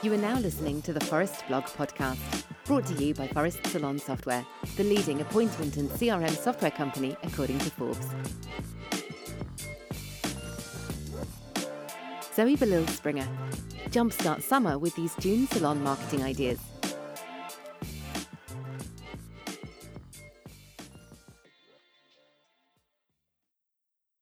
You are now listening to the Phorest Blog podcast, brought to you by Phorest Salon Software, the leading appointment and CRM software company according to Forbes. Zoé Bélisle-Springer. Jumpstart summer with these June salon marketing ideas.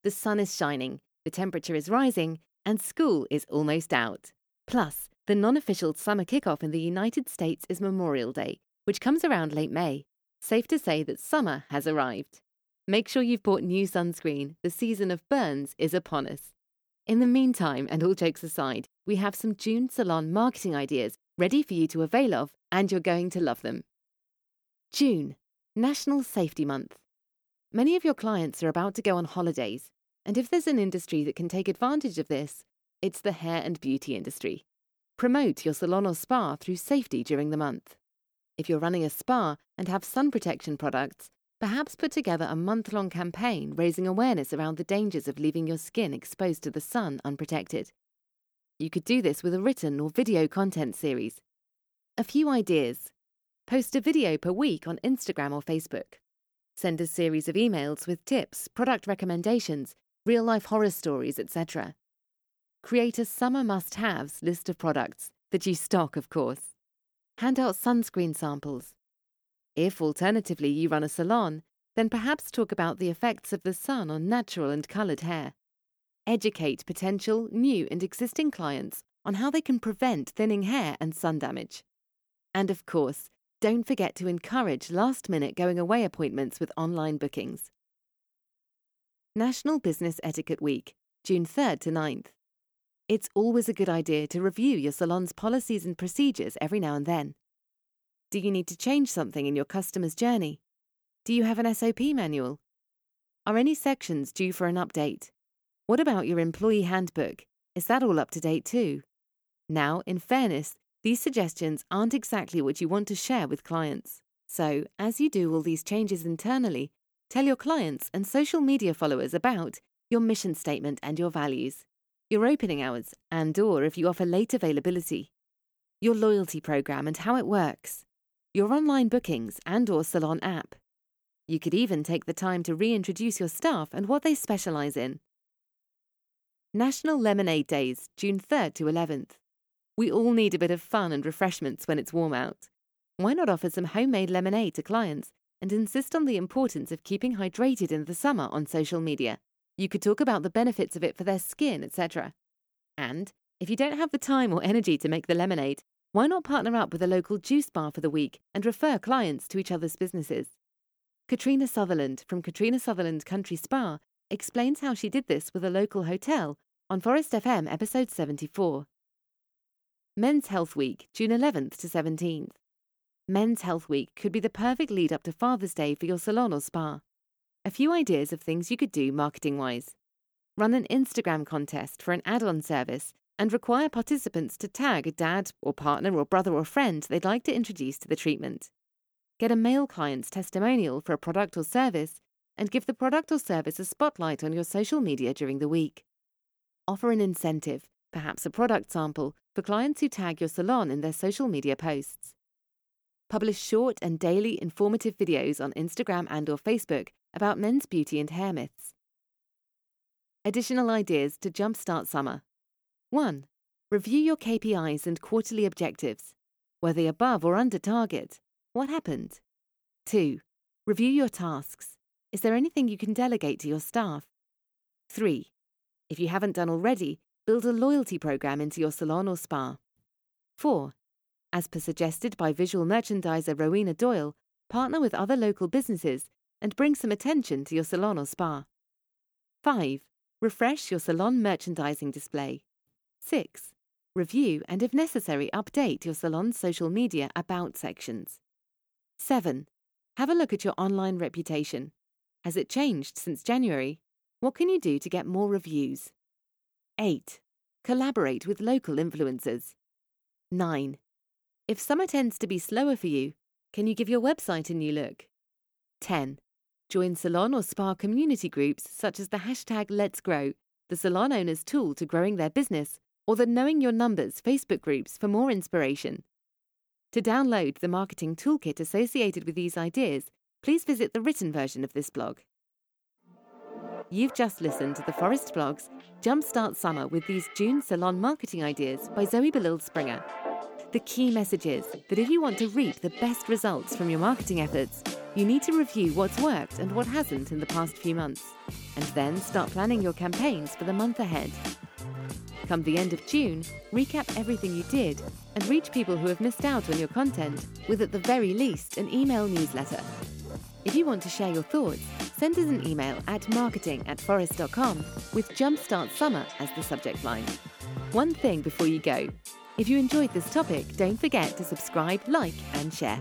The sun is shining, the temperature is rising, and school is almost out. Plus, the non official summer kickoff in the United States is Memorial Day, which comes around late May. Safe to say that summer has arrived. Make sure you've bought new sunscreen. The season of burns is upon us. In the meantime, and all jokes aside, we have some June salon marketing ideas ready for you to avail of, and you're going to love them. June, National Safety Month. Many of your clients are about to go on holidays, and if there's an industry that can take advantage of this, it's the hair and beauty industry. Promote your salon or spa through safety during the month. If you're running a spa and have sun protection products, perhaps put together a month long campaign raising awareness around the dangers of leaving your skin exposed to the sun unprotected. You could do this with a written or video content series. A few ideas. Post a video per week on Instagram or Facebook. Send a series of emails with tips, product recommendations, real life horror stories, etc. Create a summer must haves list of products that you stock, of course. Hand out sunscreen samples. If alternatively you run a salon, then perhaps talk about the effects of the sun on natural and coloured hair. Educate potential, new, and existing clients on how they can prevent thinning hair and sun damage. And of course, don't forget to encourage last minute going away appointments with online bookings. National Business Etiquette Week, June 3rd to 9th. It's always a good idea to review your salon's policies and procedures every now and then. Do you need to change something in your customer's journey? Do you have an SOP manual? Are any sections due for an update? What about your employee handbook? Is that all up to date too? Now, in fairness, these suggestions aren't exactly what you want to share with clients. So, as you do all these changes internally, tell your clients and social media followers about your mission statement and your values your opening hours and or if you offer late availability, your loyalty program and how it works, your online bookings and or salon app. You could even take the time to reintroduce your staff and what they specialize in. National Lemonade Days, June 3rd to 11th. We all need a bit of fun and refreshments when it's warm out. Why not offer some homemade lemonade to clients and insist on the importance of keeping hydrated in the summer on social media? You could talk about the benefits of it for their skin, etc. And if you don't have the time or energy to make the lemonade, why not partner up with a local juice bar for the week and refer clients to each other's businesses? Katrina Sutherland from Katrina Sutherland Country Spa explains how she did this with a local hotel on Phorest FM episode 74. Men's Health Week, June 11th to 17th. Men's Health Week could be the perfect lead up to Father's Day for your salon or spa. A few ideas of things you could do marketing wise. Run an Instagram contest for an add on service and require participants to tag a dad or partner or brother or friend they'd like to introduce to the treatment. Get a male client's testimonial for a product or service and give the product or service a spotlight on your social media during the week. Offer an incentive, perhaps a product sample, for clients who tag your salon in their social media posts. Publish short and daily informative videos on Instagram and or Facebook about men's beauty and hair myths. Additional ideas to jumpstart summer. 1. Review your KPIs and quarterly objectives. Were they above or under target? What happened? 2. Review your tasks. Is there anything you can delegate to your staff? 3. If you haven't done already, build a loyalty program into your salon or spa. 4. As per suggested by visual merchandiser Rowena Doyle, partner with other local businesses and bring some attention to your salon or spa. 5. Refresh your salon merchandising display. 6. Review and, if necessary, update your salon's social media about sections. 7. Have a look at your online reputation. Has it changed since January? What can you do to get more reviews? 8. Collaborate with local influencers. 9. If summer tends to be slower for you, can you give your website a new look? 10. Join salon or spa community groups such as the hashtag Let's Grow, the salon owner's tool to growing their business, or the Knowing Your Numbers Facebook groups for more inspiration. To download the marketing toolkit associated with these ideas, please visit the written version of this blog. You've just listened to the Phorest Blog's Jumpstart Summer with these June salon marketing ideas by Zoé Bélisle-Springer. The key message is that if you want to reap the best results from your marketing efforts, you need to review what's worked and what hasn't in the past few months, and then start planning your campaigns for the month ahead. Come the end of June, recap everything you did and reach people who have missed out on your content with, at the very least, an email newsletter. If you want to share your thoughts, send us an email at marketing at phorest.com with Jumpstart Summer as the subject line. One thing before you go. If you enjoyed this topic, don't forget to subscribe, like, and share.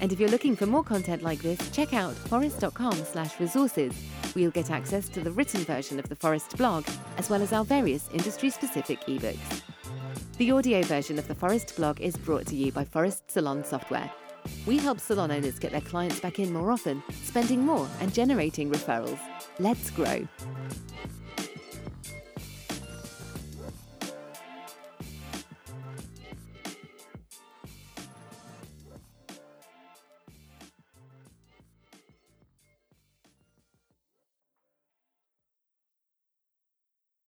And if you're looking for more content like this, check out phorest.com slash resources, where you'll get access to the written version of the Phorest blog, as well as our various industry-specific ebooks. The audio version of the Phorest blog is brought to you by Phorest Salon Software. We help salon owners get their clients back in more often, spending more and generating referrals. Let's grow.